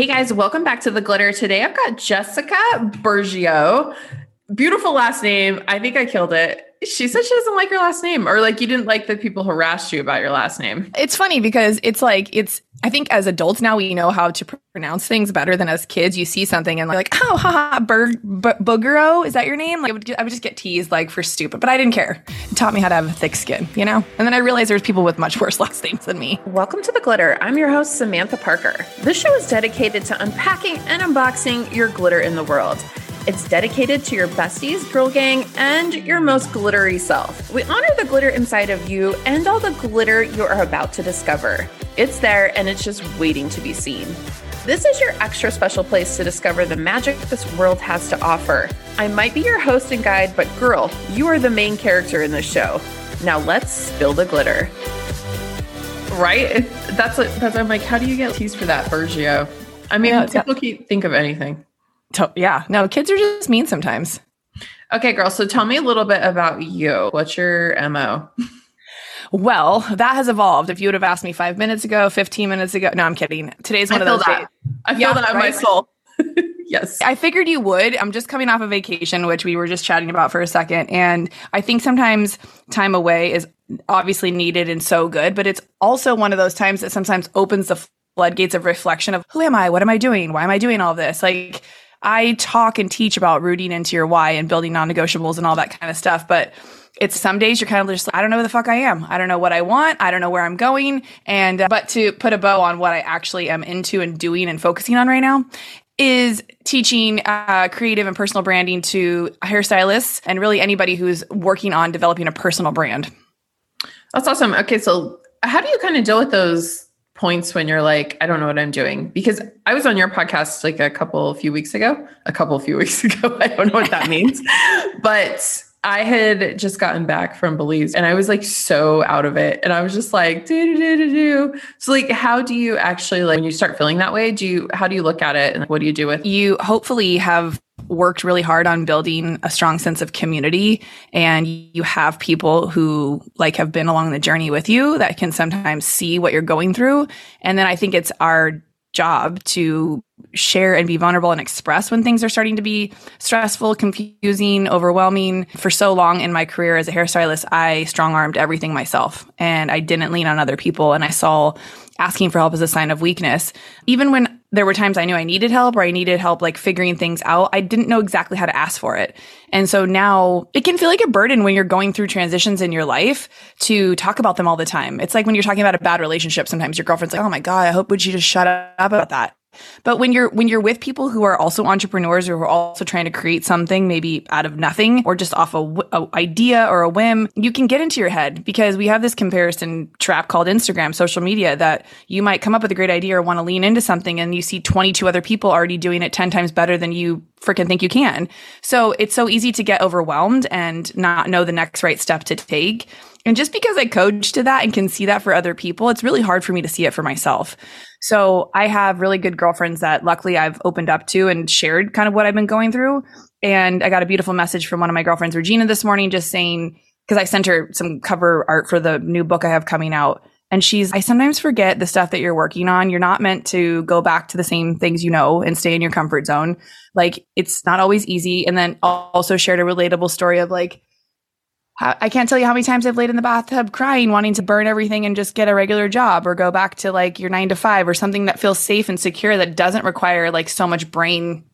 Hey guys, welcome back to the glitter. Today I've got Jessica Bergio. Beautiful last name. I think I killed it. She said she doesn't like her last name, or like you didn't like the people harassed you about your last name. It's funny because it's like it's. I think as adults now we know how to pronounce things better than as kids. You see something and like, oh, haha, Berg B- Boogero, is that your name? Like, I would, I would just get teased like for stupid, but I didn't care. It taught me how to have a thick skin, you know. And then I realized there's people with much worse last names than me. Welcome to the glitter. I'm your host Samantha Parker. This show is dedicated to unpacking and unboxing your glitter in the world. It's dedicated to your besties, girl gang, and your most glittery self. We honor the glitter inside of you and all the glitter you are about to discover. It's there and it's just waiting to be seen. This is your extra special place to discover the magic this world has to offer. I might be your host and guide, but girl, you are the main character in this show. Now let's spill the glitter. Right? That's what that's I'm like, how do you get teased for that, Bergio? I mean, Yeah, people can't think of anything. To- yeah, no, kids are just mean sometimes. Okay, girl. So tell me a little bit about you. What's your MO? Well, that has evolved. If you would have asked me five minutes ago, 15 minutes ago, no, I'm kidding. Today's one I of those that. days. I feel Yeah, that in my soul. yes. I figured you would. I'm just coming off a vacation, which we were just chatting about for a second. And I think sometimes time away is obviously needed and so good, but it's also one of those times that sometimes opens the floodgates of reflection of who am I? What am I doing? Why am I doing all this? Like, I talk and teach about rooting into your why and building non negotiables and all that kind of stuff. But it's some days you're kind of just like, I don't know who the fuck I am. I don't know what I want. I don't know where I'm going. And, uh, but to put a bow on what I actually am into and doing and focusing on right now is teaching uh, creative and personal branding to hairstylists and really anybody who's working on developing a personal brand. That's awesome. Okay, so how do you kind of deal with those points when you're like, I don't know what I'm doing? Because I was on your podcast like a couple, few weeks ago, a couple, few weeks ago. I don't know what that means, but I had just gotten back from Belize and I was like so out of it. And I was just like, do, do, do, do. So like, how do you actually like, when you start feeling that way, do you, how do you look at it and what do you do with? You hopefully have worked really hard on building a strong sense of community and you have people who like have been along the journey with you that can sometimes see what you're going through. And then I think it's our job to share and be vulnerable and express when things are starting to be stressful, confusing, overwhelming. For so long in my career as a hairstylist, I strong armed everything myself and I didn't lean on other people. And I saw asking for help as a sign of weakness. Even when there were times I knew I needed help or I needed help like figuring things out, I didn't know exactly how to ask for it. And so now it can feel like a burden when you're going through transitions in your life to talk about them all the time. It's like when you're talking about a bad relationship, sometimes your girlfriend's like, Oh my God, I hope would you just shut up about that. But when you're when you're with people who are also entrepreneurs or who are also trying to create something maybe out of nothing or just off a, idea or a whim, you can get into your head because we have this comparison trap called Instagram, social media that you might come up with a great idea or want to lean into something and you see 22 other people already doing it 10 times better than you freaking think you can. So it's so easy to get overwhelmed and not know the next right step to take. And just because I coach to that and can see that for other people, it's really hard for me to see it for myself. So I have really good girlfriends that luckily I've opened up to and shared kind of what I've been going through. And I got a beautiful message from one of my girlfriends, Regina, this morning, just saying, because I sent her some cover art for the new book I have coming out. And she's, I sometimes forget the stuff that you're working on. You're not meant to go back to the same things you know and stay in your comfort zone. Like it's not always easy. And then also shared a relatable story of like, I can't tell you how many times I've laid in the bathtub crying, wanting to burn everything and just get a regular job or go back to like your nine to five or something that feels safe and secure that doesn't require like so much brain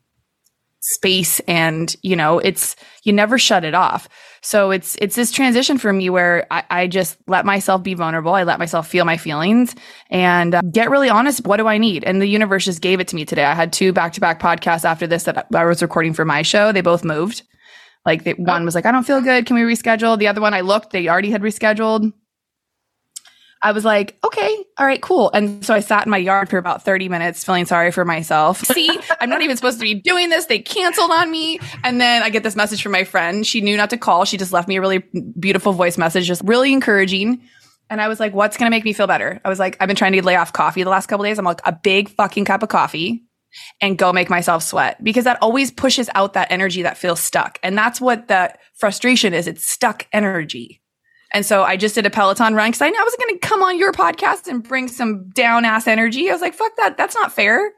space and you know it's you never shut it off. So it's it's this transition for me where i, I just let myself be vulnerable. I let myself feel my feelings and uh, get really honest what do i need? And the universe just gave it to me today. I had two back-to-back podcasts after this that i was recording for my show. They both moved. Like the, one was like i don't feel good. Can we reschedule? The other one i looked they already had rescheduled I was like, okay, all right, cool. And so I sat in my yard for about 30 minutes feeling sorry for myself. See, I'm not even supposed to be doing this. They canceled on me. And then I get this message from my friend. She knew not to call. She just left me a really beautiful voice message, just really encouraging. And I was like, what's going to make me feel better? I was like, I've been trying to lay off coffee the last couple days. I'm like, a big fucking cup of coffee and go make myself sweat because that always pushes out that energy that feels stuck. And that's what that frustration is. It's stuck energy. And so I just did a Peloton run because I knew I was going to come on your podcast and bring some down ass energy. I was like, fuck that. That's not fair.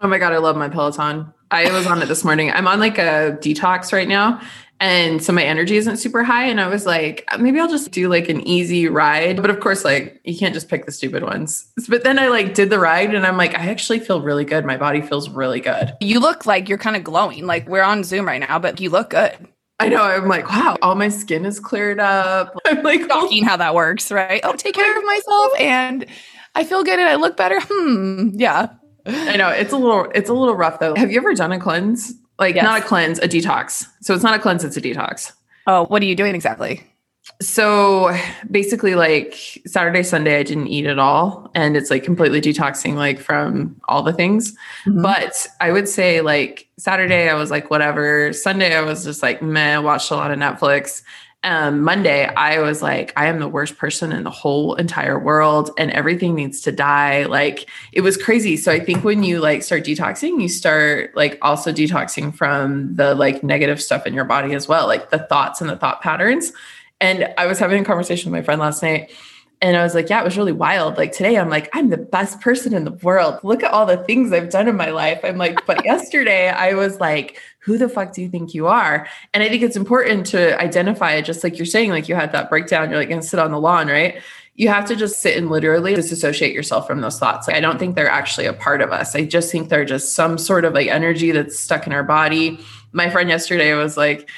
Oh my God, I love my Peloton. I was on it this morning. I'm on like a detox right now. And so my energy isn't super high. And I was like, uh, maybe I'll just do like an easy ride. But of course, like you can't just pick the stupid ones. But then I like did the ride and I'm like, I actually feel really good. My body feels really good. You look like you're kind of glowing. Like we're on Zoom right now, but you look good. I know. I'm like, wow, all my skin is cleared up. I'm like, shocking how that works, right? Oh, take care of myself and I feel good and I look better. Hmm. Yeah. I know it's a little it's a little rough though. Have you ever done a cleanse? Like yes. not a cleanse, a detox. So it's not a cleanse, it's a detox. Oh, what are you doing exactly? So basically, like Saturday, Sunday, I didn't eat at all. And it's like completely detoxing, like from all the things. Mm-hmm. But I would say, like Saturday, I was like, whatever. Sunday, I was just like, meh, watched a lot of Netflix um, Monday, I was like, I am the worst person in the whole entire world and everything needs to die. Like it was crazy. So I think when you like start detoxing, you start like also detoxing from the like negative stuff in your body as well, like the thoughts and the thought patterns. And I was having a conversation with my friend last night and I was like, yeah, it was really wild. Like today, I'm like, I'm the best person in the world. Look at all the things I've done in my life. I'm like, but yesterday I was like, who the fuck do you think you are? And I think it's important to identify it, just like you're saying, like you had that breakdown, you're like gonna sit on the lawn, right? You have to just sit and literally disassociate yourself from those thoughts. Like, I don't think they're actually a part of us. I just think they're just some sort of like energy that's stuck in our body. My friend yesterday was like,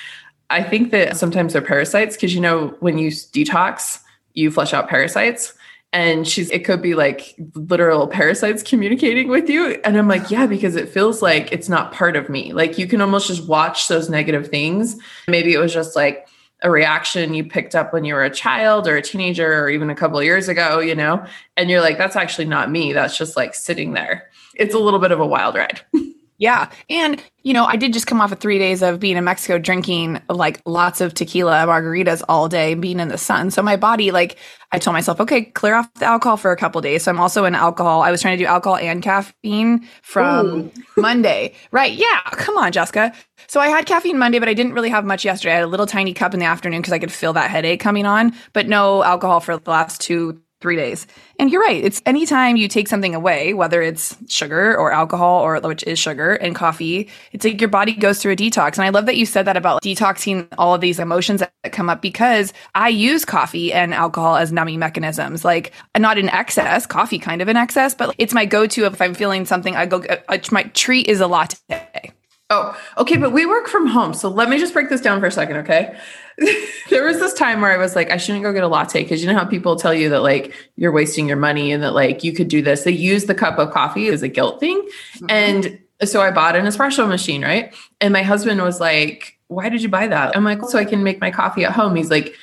I think that sometimes they're parasites because you know, when you detox, you flush out parasites and she's it could be like literal parasites communicating with you and i'm like yeah because it feels like it's not part of me. Like you can almost just watch those negative things. Maybe it was just like a reaction you picked up when you were a child or a teenager or even a couple of years ago you know and you're like that's actually not me. That's just like sitting there. It's a little bit of a wild ride Yeah. And, you know, I did just come off of three days of being in Mexico drinking like lots of tequila margaritas all day, being in the sun. So my body, like, I told myself, okay, clear off the alcohol for a couple days. So I'm also in alcohol. I was trying to do alcohol and caffeine from Monday. Right. Yeah. Come on, Jessica. So I had caffeine Monday, but I didn't really have much yesterday. I had a little tiny cup in the afternoon because I could feel that headache coming on, but no alcohol for the last two, three days. And you're right. It's anytime you take something away, whether it's sugar or alcohol or which is sugar and coffee, it's like your body goes through a detox. And I love that you said that about detoxing all of these emotions that come up because I use coffee and alcohol as numbing mechanisms. Like not in excess, coffee kind of in excess, but it's my go-to if I'm feeling something, I go, uh, my treat is a latte. Oh, okay. But we work from home. So let me just break this down for a second. Okay. there was this time where I was like, I shouldn't go get a latte because you know how people tell you that like you're wasting your money and that like you could do this. They use the cup of coffee as a guilt thing. Mm-hmm. And so I bought an espresso machine, right? And my husband was like, Why did you buy that? I'm like, So I can make my coffee at home. He's like,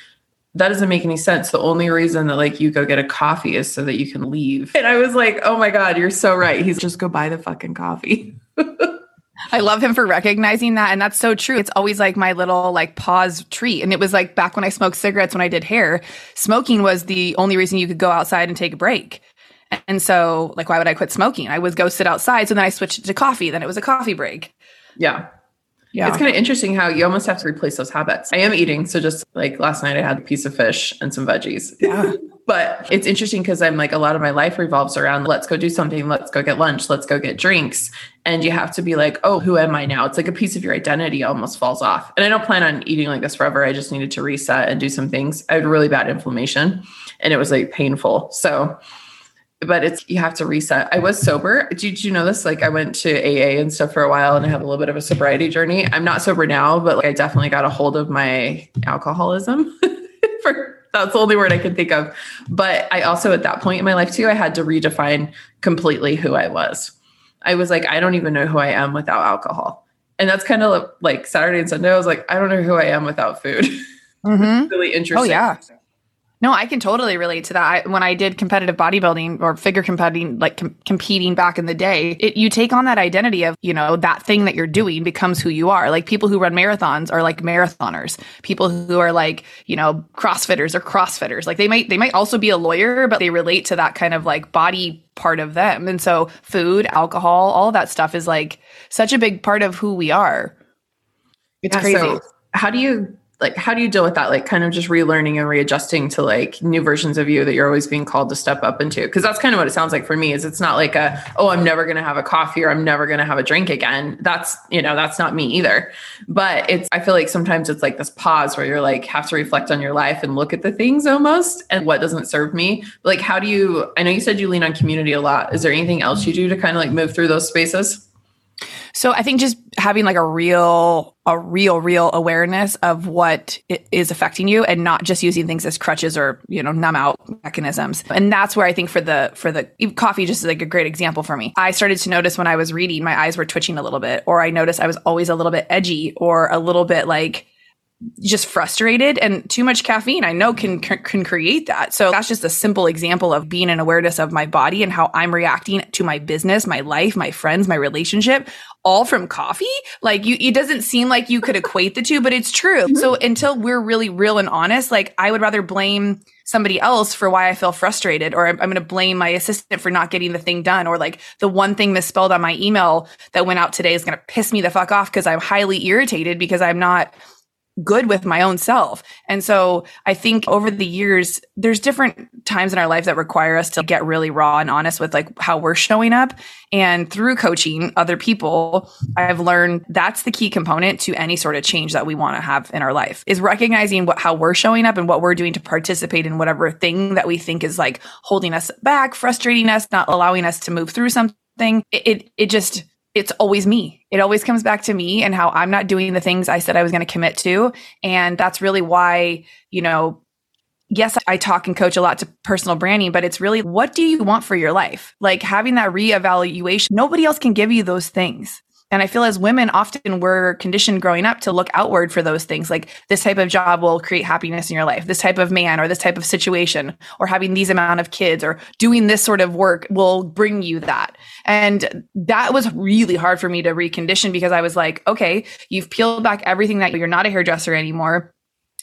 that doesn't make any sense. The only reason that like you go get a coffee is so that you can leave. And I was like, oh my God, you're so right. He's just go buy the fucking coffee. I love him for recognizing that. And that's so true. It's always like my little like pause treat. And it was like back when I smoked cigarettes when I did hair, smoking was the only reason you could go outside and take a break. And so, like, why would I quit smoking? I would go sit outside. So then I switched to coffee. Then it was a coffee break. Yeah. Yeah. It's kind of interesting how you almost have to replace those habits. I am eating. So just like last night, I had a piece of fish and some veggies. Yeah. but it's interesting because I'm like, a lot of my life revolves around let's go do something. Let's go get lunch. Let's go get drinks. And you have to be like, oh, who am I now? It's like a piece of your identity almost falls off. And I don't plan on eating like this forever. I just needed to reset and do some things. I had really bad inflammation and it was like painful. So, but it's you have to reset. I was sober. Did you know this? Like I went to AA and stuff for a while and I have a little bit of a sobriety journey. I'm not sober now, but like I definitely got a hold of my alcoholism. for that's the only word I can think of. But I also at that point in my life too, I had to redefine completely who I was. I was like, I don't even know who I am without alcohol. And that's kind of like Saturday and Sunday. I was like, I don't know who I am without food. Mm-hmm. really interesting. Oh yeah. No, I can totally relate to that. I, when I did competitive bodybuilding or figure competing, like com- competing back in the day, it, you take on that identity of, you know, that thing that you're doing becomes who you are. Like people who run marathons are like marathoners. People who are like, you know, CrossFitters or CrossFitters. Like they might, they might also be a lawyer, but they relate to that kind of like body part of them. And so food, alcohol, all of that stuff is like such a big part of who we are. It's yeah, crazy. So how do you like how do you deal with that? Like kind of just relearning and readjusting to like new versions of you that you're always being called to step up into? Because that's kind of what it sounds like for me is it's not like a oh i'm never going to have a coffee or i'm never going to have a drink again. That's you know that's not me either. But it's i feel like sometimes it's like this pause where you're like have to reflect on your life and look at the things almost and what doesn't serve me. Like how do you i know you said you lean on community a lot. Is there anything else you do to kind of like move through those spaces so I think just having like a real, a real, real awareness of what is affecting you and not just using things as crutches or, you know, numb out mechanisms. And that's where I think for the, for the coffee, just like a great example for me. I started to notice when I was reading, my eyes were twitching a little bit, or I noticed I was always a little bit edgy or a little bit like, just frustrated and too much caffeine. I know can can create that. So that's just a simple example of being an awareness of my body and how i'm reacting to my business my life my friends my relationship all from coffee. Like you it doesn't seem like you could equate the two but it's true. Mm-hmm. so until we're really real and honest like i would rather blame somebody else for why i feel frustrated or i'm, I'm going to blame my assistant for not getting the thing done or like the one thing misspelled on my email that went out today is going to piss me the fuck off because i'm highly irritated because i'm not good with my own self. And so I think over the years, there's different times in our life that require us to get really raw and honest with like how we're showing up. And through coaching other people, I've learned that's the key component to any sort of change that we want to have in our life is recognizing what, how we're showing up and what we're doing to participate in whatever thing that we think is like holding us back, frustrating us, not allowing us to move through something. It, it, it just, it's always me. It always comes back to me and how I'm not doing the things I said I was going to commit to. And that's really why, you know, yes, I talk and coach a lot to personal branding, but it's really what do you want for your life? Like having that reevaluation. Nobody else can give you those things. And I feel as women, often we're conditioned growing up to look outward for those things. Like this type of job will create happiness in your life. This type of man or this type of situation or having these amount of kids or doing this sort of work will bring you that. And that was really hard for me to recondition because I was like, okay, you've peeled back everything that you're not a hairdresser anymore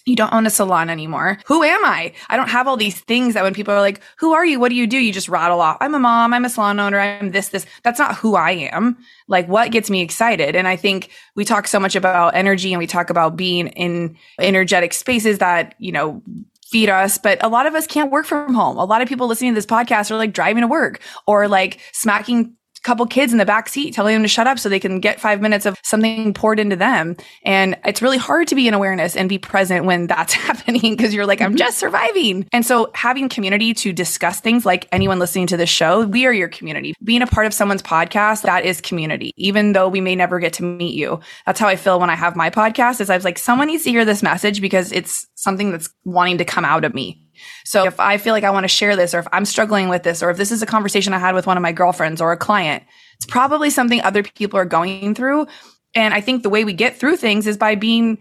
you don't own a salon anymore. Who am I? I don't have all these things that when people are like, who are you? What do you do? You just rattle off. I'm a mom. I'm a salon owner. I'm this, this. That's not who I am. Like what gets me excited? And I think we talk so much about energy and we talk about being in energetic spaces that, you know, feed us, but a lot of us can't work from home. A lot of people listening to this podcast are like driving to work or like smacking couple kids in the back seat telling them to shut up so they can get five minutes of something poured into them. And it's really hard to be in awareness and be present when that's happening because you're like, I'm mm-hmm. just surviving. And so having community to discuss things like anyone listening to this show, we are your community. Being a part of someone's podcast, that is community, even though we may never get to meet you. That's how I feel when I have my podcast is I was like, someone needs to hear this message because it's something that's wanting to come out of me. So if I feel like I want to share this, or if I'm struggling with this, or if this is a conversation I had with one of my girlfriends or a client, it's probably something other people are going through. And I think the way we get through things is by being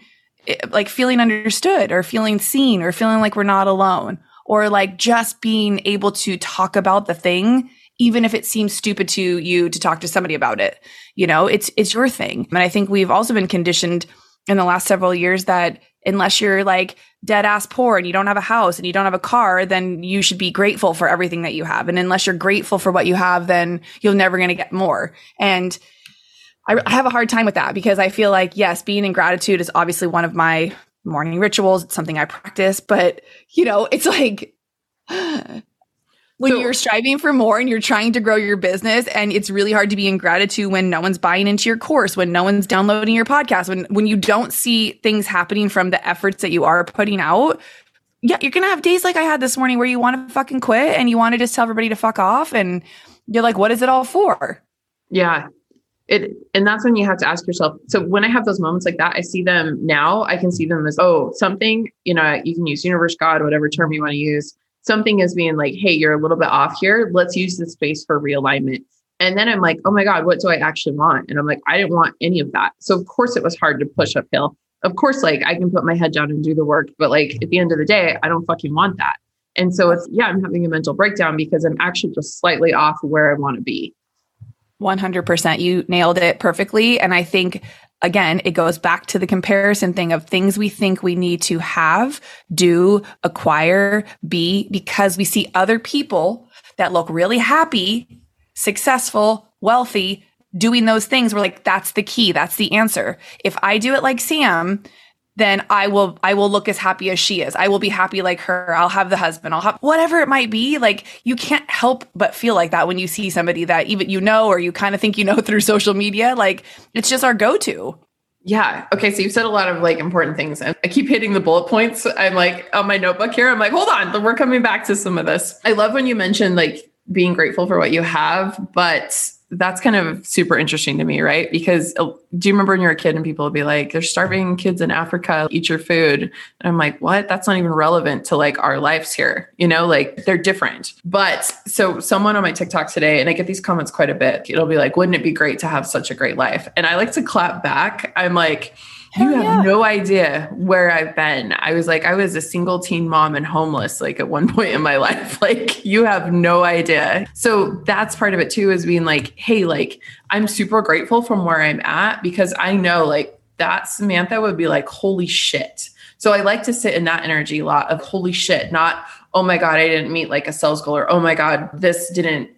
eh, like feeling understood or feeling seen or feeling like we're not alone or like just being able to talk about the thing even if it seems stupid to you to talk to somebody about it. You know it's it's your thing. And i think we've also been conditioned in the last several years that unless you're like dead ass poor and you don't have a house and you don't have a car, then you should be grateful for everything that you have. And unless you're grateful for what you have, then you're never going to get more. And I, I have a hard time with that because I feel like, yes, being in gratitude is obviously one of my morning rituals. It's something I practice, but you know, it's like, when so, you're striving for more and you're trying to grow your business and it's really hard to be in gratitude when no one's buying into your course when no one's downloading your podcast when when you don't see things happening from the efforts that you are putting out yeah you're gonna have days like i had this morning where you want to fucking quit and you want to just tell everybody to fuck off and you're like what is it all for? Yeah. It and that's when you have to ask yourself so when i have those moments like that i see them now i can see them as oh something you know you can use universe god whatever term you want to use something is being like, hey, you're a little bit off here. Let's use this space for realignment. And then I'm like, oh my God, what do I actually want? And I'm like, I didn't want any of that. So of course it was hard to push uphill. Of course, like I can put my head down and do the work, but like at the end of the day, I don't fucking want that. And so it's yeah, I'm having a mental breakdown because I'm actually just slightly off where I want to be. 100%. You nailed it perfectly. And I think again, it goes back to the comparison thing of things we think we need to have, do, acquire, be, because we see other people that look really happy, successful, wealthy, doing those things. We're like, that's the key. That's the answer. If I do it like Sam, then I will I will look as happy as she is. I will be happy like her. I'll have the husband. I'll have whatever it might be. Like you can't help but feel like that when you see somebody that even you know or you kind of think you know through social media. Like it's just our go-to. Yeah. Okay. So you've said a lot of like important things and I keep hitting the bullet points. I'm like on my notebook here. I'm like, hold on, we're coming back to some of this. I love when you mentioned like being grateful for what you have, but that's kind of super interesting to me, right? Because uh, do you remember when you were a kid and people would be like, "They're starving kids in Africa, eat your food," and I'm like, "What? That's not even relevant to like our lives here." You know, like they're different. But so someone on my TikTok today, and I get these comments quite a bit. It'll be like, "Wouldn't it be great to have such a great life?" And I like to clap back. I'm like you have yeah. no idea where I've been. I was like, I was a single teen mom and homeless, like at one point in my life. Like, you have no idea. So that's part of it too, is being like, hey, like, I'm super grateful from where I'm at because I know like that Samantha would be like, holy shit. So I like to sit in that energy a lot of holy shit, not, oh my God, I didn't meet like a sales goal or oh my God, this didn't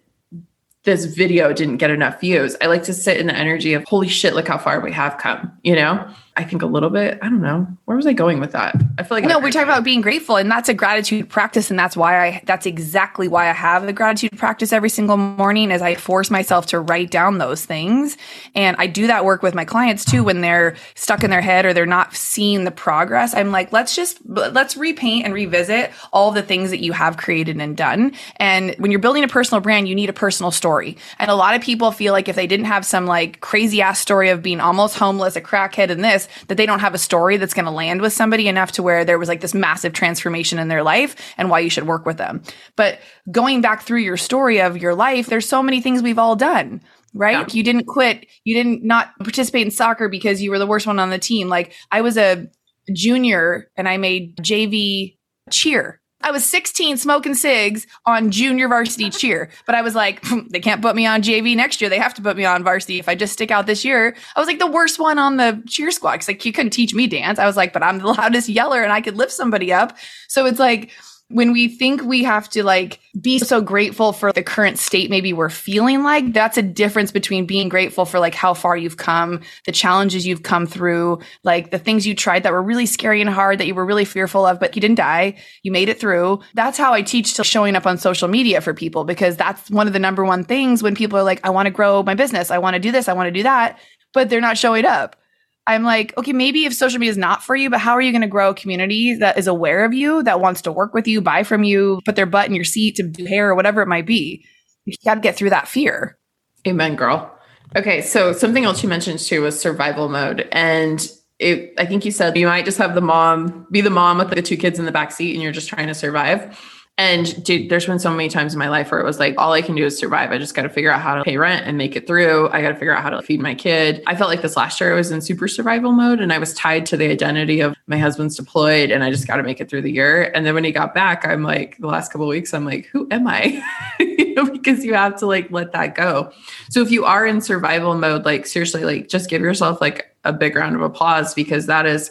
this video didn't get enough views. I like to sit in the energy of holy shit, look how far we have come, you know? I think a little bit. I don't know. Where was I going with that? I feel like no. We're talking about being grateful, and that's a gratitude practice, and that's why I. That's exactly why I have the gratitude practice every single morning. As I force myself to write down those things, and I do that work with my clients too when they're stuck in their head or they're not seeing the progress. I'm like, let's just let's repaint and revisit all the things that you have created and done. And when you're building a personal brand, you need a personal story. And a lot of people feel like if they didn't have some like crazy ass story of being almost homeless, a crackhead, and this that they don't have a story that's going to land with somebody enough to where there was like this massive transformation in their life and why you should work with them. But going back through your story of your life, there's so many things we've all done right? Yeah. You didn't quit. You didn't not participate in soccer because you were the worst one on the team. Like I was a junior and I made JV cheer I was 16 smoking cigs on junior varsity cheer, but I was like, hmm, they can't put me on JV next year. They have to put me on varsity if I just stick out this year. I was like the worst one on the cheer squad. Cause like you couldn't teach me dance. I was like, but I'm the loudest yeller and I could lift somebody up. So it's like, when we think we have to like be so grateful for the current state maybe we're feeling like that's a difference between being grateful for like how far you've come the challenges you've come through like the things you tried that were really scary and hard that you were really fearful of but you didn't die. You made it through. That's how i teach to showing up on social media for people because that's one of the number one things when people are like i want to grow my business. I want to do this. I want to do that. But they're not showing up I'm like, okay, maybe if social media is not for you, but how are you going to grow a community that is aware of you, that wants to work with you, buy from you, put their butt in your seat to do hair or whatever it might be? You got to get through that fear. Amen, girl. Okay, so something else you mentioned too was survival mode. And it, I think you said you might just have the mom be the mom with the two kids in the back seat and you're just trying to survive. And dude, there's been so many times in my life where it was like, all I can do is survive. I just got to figure out how to pay rent and make it through. I got to figure out how to feed my kid. I felt like this last year I was in super survival mode and I was tied to the identity of my husband's deployed and I just got to make it through the year. And then when he got back, I'm like, the last couple weeks, I'm like, who am I? because you have to like let that go. So if you are in survival mode, like seriously, like just give yourself like a big round of applause because that is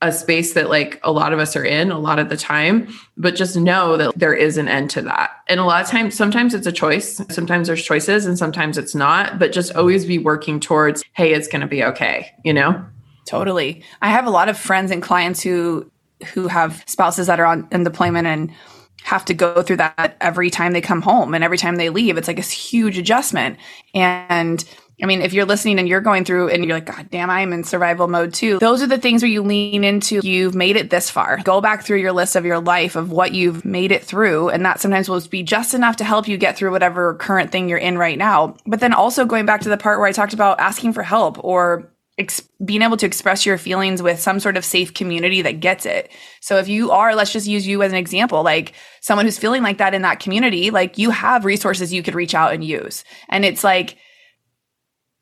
a space that like a lot of us are in a lot of the time but just know that there is an end to that. And a lot of times sometimes it's a choice sometimes there's choices and sometimes it's not but just always be working towards hey it's going to be okay you know? Totally. I have a lot of friends and clients who who have spouses that are on in deployment and have to go through that every time they come home and every time they leave. It's like a huge adjustment. And I mean, if you're listening and you're going through and you're like, God damn, I'm in survival mode too. Those are the things where you lean into, you've made it this far. Go back through your list of your life of what you've made it through. And that sometimes will be just enough to help you get through whatever current thing you're in right now. But then also going back to the part where I talked about asking for help or Ex- being able to express your feelings with some sort of safe community that gets it. So if you are, let's just use you as an example, like someone who's feeling like that in that community, like you have resources you could reach out and use. And it's like,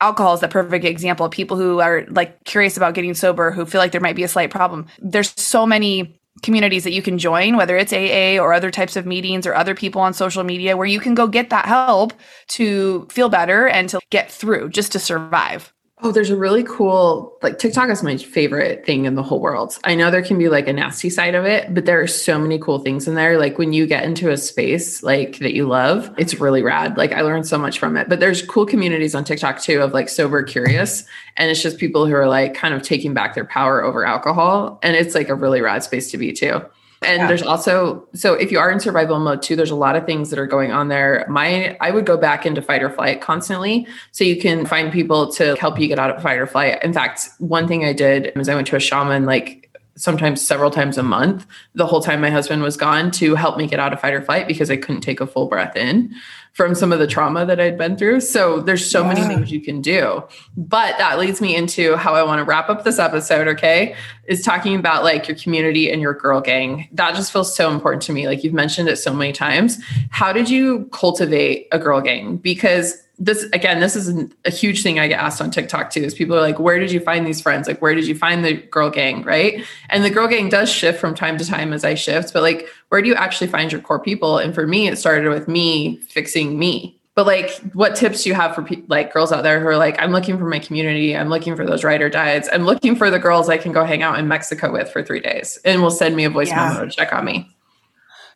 alcohol is the perfect example. People who are like curious about getting sober, who feel like there might be a slight problem. There's so many communities that you can join, whether it's AA or other types of meetings or other people on social media where you can go get that help to feel better and to get through just to survive. Oh, there's a really cool like TikTok is my favorite thing in the whole world. I know there can be like a nasty side of it, but there are so many cool things in there. Like when you get into a space like that you love, it's really rad. Like I learned so much from it. But there's cool communities on TikTok too of like sober curious. And it's just people who are like kind of taking back their power over alcohol. And it's like a really rad space to be too. And yeah. there's also so if you are in survival mode too, there's a lot of things that are going on there. My I would go back into fight or flight constantly so you can find people to help you get out of fight or flight. In fact, one thing I did was I went to a shaman like sometimes several times a month the whole time my husband was gone to help me get out of fight or flight because I couldn't take a full breath in from some of the trauma that I'd been through. So there's so yeah. many things you can do. But that leads me into how I want to wrap up this episode, okay? Is talking about like your community and your girl gang. That just feels so important to me. Like you've mentioned it so many times. How did you cultivate a girl gang? Because this again this is a huge thing i get asked on tiktok too is people are like where did you find these friends like where did you find the girl gang right and the girl gang does shift from time to time as i shift but like where do you actually find your core people? And for me it started with me fixing me. But like what tips do you have for pe- like girls out there who are like i'm looking for my community. I'm looking for those ride or diets i'm looking for the girls i can go hang out in mexico with for three days and will send me a voice yeah. memo to check on me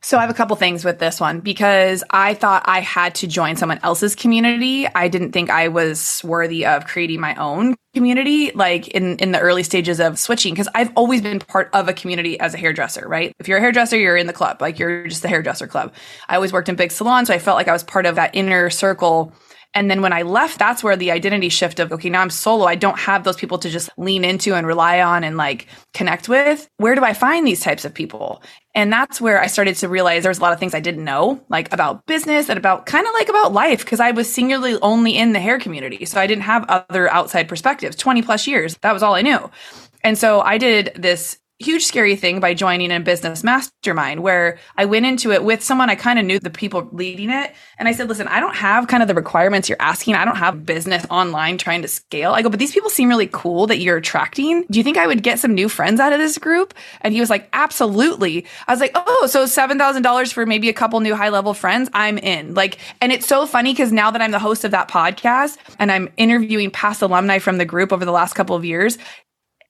so I have a couple things with this one because I thought I had to join someone else's community. I didn't think I was worthy of creating my own community like in in the early stages of switching because I've always been part of a community as a hairdresser, right? If you're a hairdresser, you're in the club. Like you're just the hairdresser club. I always worked in big salons, so I felt like I was part of that inner circle and then when I left, that's where the identity shift of, okay, now I'm solo. I don't have those people to just lean into and rely on and like connect with. Where do I find these types of people? And that's where I started to realize there was a lot of things I didn't know, like about business and about kind of like about life, because I was singularly only in the hair community. So I didn't have other outside perspectives, 20 plus years. That was all I knew. And so I did this huge scary thing by joining a business mastermind where I went into it with someone I kind of knew the people leading it. And I said, listen, I don't have kind of the requirements you're asking. I don't have business online trying to scale. I go, but these people seem really cool that you're attracting. Do you think I would get some new friends out of this group? And he was like, absolutely. I was like, oh, so $7,000 for maybe a couple new high level friends. I'm in. Like, and it's so funny because now that I'm the host of that podcast and I'm interviewing past alumni from the group over the last couple of years,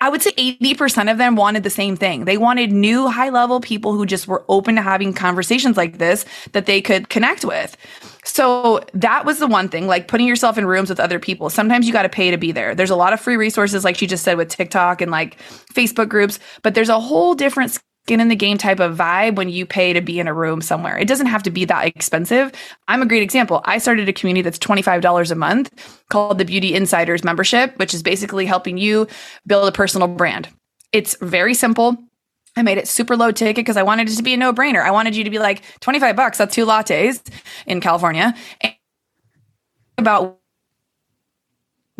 I would say 80% of them wanted the same thing. They wanted new high level people who just were open to having conversations like this that they could connect with. So that was the one thing, like putting yourself in rooms with other people. Sometimes you got to pay to be there. There's a lot of free resources, like she just said with TikTok and like Facebook groups, but there's a whole different skin in the game type of vibe when you pay to be in a room somewhere. It doesn't have to be that expensive. I'm a great example. I started a community that's $25 a month called the Beauty Insiders membership, which is basically helping you build a personal brand. It's very simple. I made it super low ticket because I wanted it to be a no brainer. I wanted you to be like 25 bucks, that's two lattes in California. And about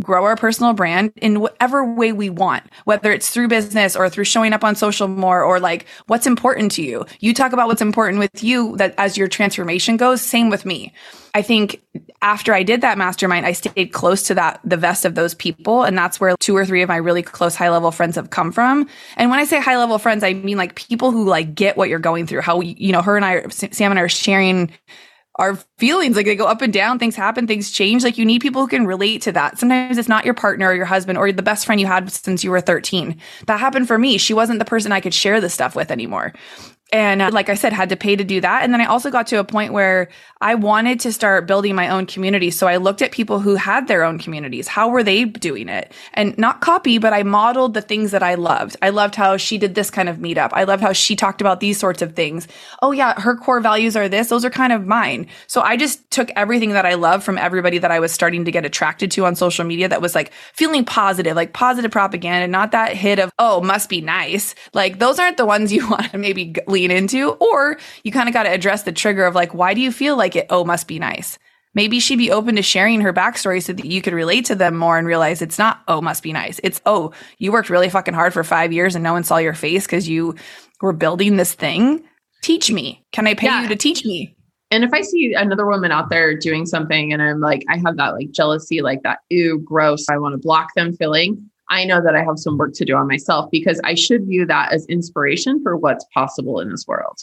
grow our personal brand in whatever way we want, whether it's through business or through showing up on social more or like what's important to you. You talk about what's important with you that as your transformation goes, same with me. I think after I did that mastermind, I stayed close to that, the vest of those people. And that's where two or three of my really close high level friends have come from. And when I say high level friends, I mean like people who like get what you're going through, how, you know, her and I, Sam and I are sharing our feelings like they go up and down things happen things change like you need people who can relate to that. Sometimes it's not your partner or your husband or the best friend you had since you were 13 that happened for me. She wasn't the person i could share this stuff with anymore and uh, like I said, had to pay to do that. And then I also got to a point where I wanted to start building my own community. So I looked at people who had their own communities. How were they doing it? And not copy, but I modeled the things that I loved. I loved how she did this kind of meetup. I loved how she talked about these sorts of things. Oh yeah, her core values are this. Those are kind of mine. So I just took everything that I love from everybody that I was starting to get attracted to on social media that was like feeling positive, like positive propaganda, not that hit of, oh, must be nice. Like those aren't the ones you want to maybe lean into, or you kind of got to address the trigger of like, why do you feel like it? Oh, must be nice. Maybe she'd be open to sharing her backstory so that you could relate to them more and realize it's not, oh, must be nice. It's, oh, you worked really fucking hard for five years and no one saw your face because you were building this thing. Teach me. Can I pay yeah. you to teach me? And if I see another woman out there doing something and I'm like, I have that like jealousy, like that, ew, gross, I want to block them feeling, I know that I have some work to do on myself because I should view that as inspiration for what's possible in this world.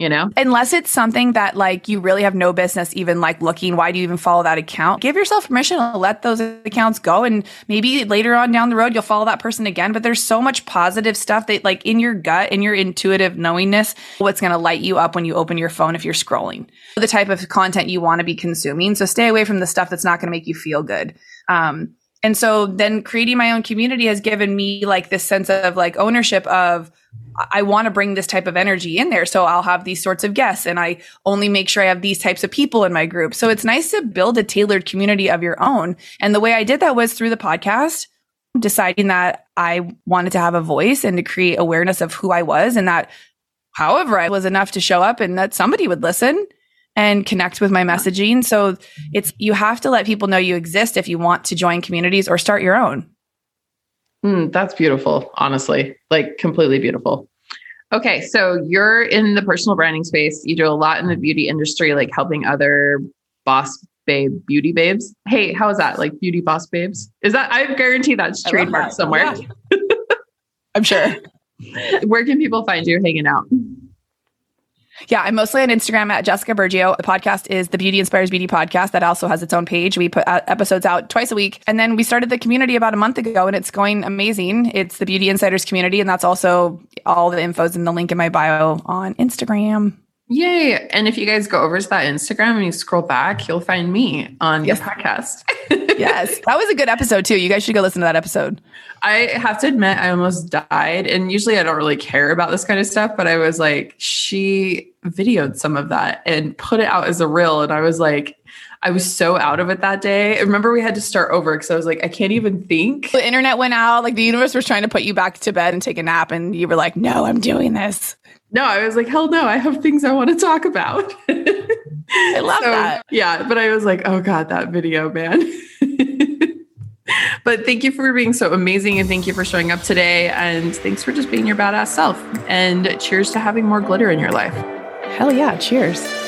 you know? Unless it's something that like you really have no business even like looking, why do you even follow that account? Give yourself permission to let those accounts go. And maybe later on down the road, you'll follow that person again. But there's so much positive stuff that like in your gut, in your intuitive knowingness, what's going to light you up when you open your phone if you're scrolling. The type of content you want to be consuming. So stay away from the stuff that's not going to make you feel good. Um, and so then creating my own community has given me like this sense of like ownership of I want to bring this type of energy in there. So I'll have these sorts of guests and I only make sure I have these types of people in my group. So it's nice to build a tailored community of your own. And the way I did that was through the podcast, deciding that I wanted to have a voice and to create awareness of who I was and that however I was enough to show up and that somebody would listen and connect with my messaging. So it's, you have to let people know you exist if you want to join communities or start your own. Mm, that's beautiful, honestly, like completely beautiful. Okay, so you're in the personal branding space. You do a lot in the beauty industry, like helping other boss babe beauty babes. Hey, how is that? Like beauty boss babes? Is that I guarantee that's trademarked that. somewhere. Yeah. I'm sure. Where can people find you hanging out? Yeah, I'm mostly on Instagram at Jessica Bergio. The podcast is the Beauty Inspires Beauty podcast that also has its own page. We put episodes out twice a week. And then we started the community about a month ago and it's going amazing. It's the Beauty Insiders community. And that's also all the infos in the link in my bio on Instagram. Yay. And if you guys go over to that Instagram and you scroll back, you'll find me on yes. the podcast. yes. That was a good episode too. You guys should go listen to that episode. I have to admit, I almost died. And usually I don't really care about this kind of stuff, but I was like, she videoed some of that and put it out as a reel. And I was like, I was so out of it that day. I remember we had to start over because I was like, I can't even think. The internet went out. Like the universe was trying to put you back to bed and take a nap. And you were like, no, I'm doing this. No, I was like, hell no, I have things I want to talk about. I love so, that. Yeah. But I was like, oh God, that video, man. but thank you for being so amazing and thank you for showing up today. And thanks for just being your badass self. And cheers to having more glitter in your life. Hell yeah. Cheers.